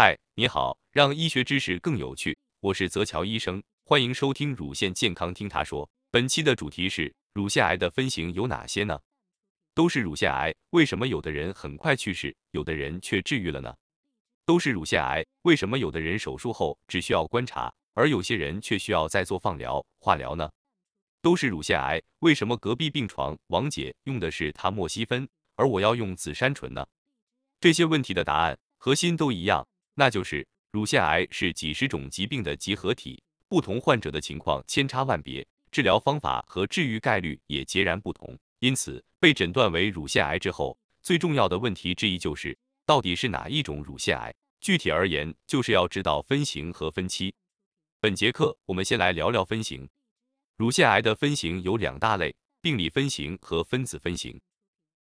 嗨，你好，让医学知识更有趣，我是泽乔医生，欢迎收听乳腺健康听他说。本期的主题是乳腺癌的分型有哪些呢？都是乳腺癌，为什么有的人很快去世，有的人却治愈了呢？都是乳腺癌，为什么有的人手术后只需要观察，而有些人却需要再做放疗、化疗呢？都是乳腺癌，为什么隔壁病床王姐用的是他莫西芬，而我要用紫杉醇呢？这些问题的答案核心都一样。那就是乳腺癌是几十种疾病的集合体，不同患者的情况千差万别，治疗方法和治愈概率也截然不同。因此，被诊断为乳腺癌之后，最重要的问题之一就是到底是哪一种乳腺癌？具体而言，就是要知道分型和分期。本节课我们先来聊聊分型。乳腺癌的分型有两大类：病理分型和分子分型。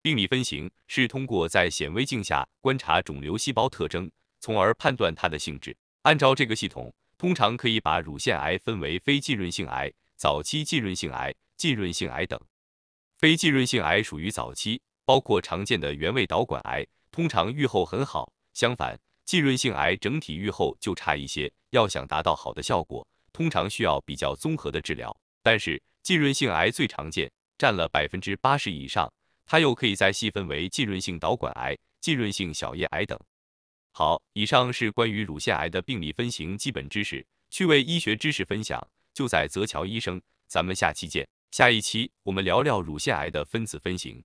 病理分型是通过在显微镜下观察肿瘤细胞特征。从而判断它的性质。按照这个系统，通常可以把乳腺癌分为非浸润性癌、早期浸润性癌、浸润性癌等。非浸润性癌属于早期，包括常见的原位导管癌，通常预后很好。相反，浸润性癌整体预后就差一些。要想达到好的效果，通常需要比较综合的治疗。但是浸润性癌最常见，占了百分之八十以上。它又可以再细分为浸润性导管癌、浸润性小叶癌等。好，以上是关于乳腺癌的病理分型基本知识，趣味医学知识分享就在泽桥医生，咱们下期见。下一期我们聊聊乳腺癌的分子分型。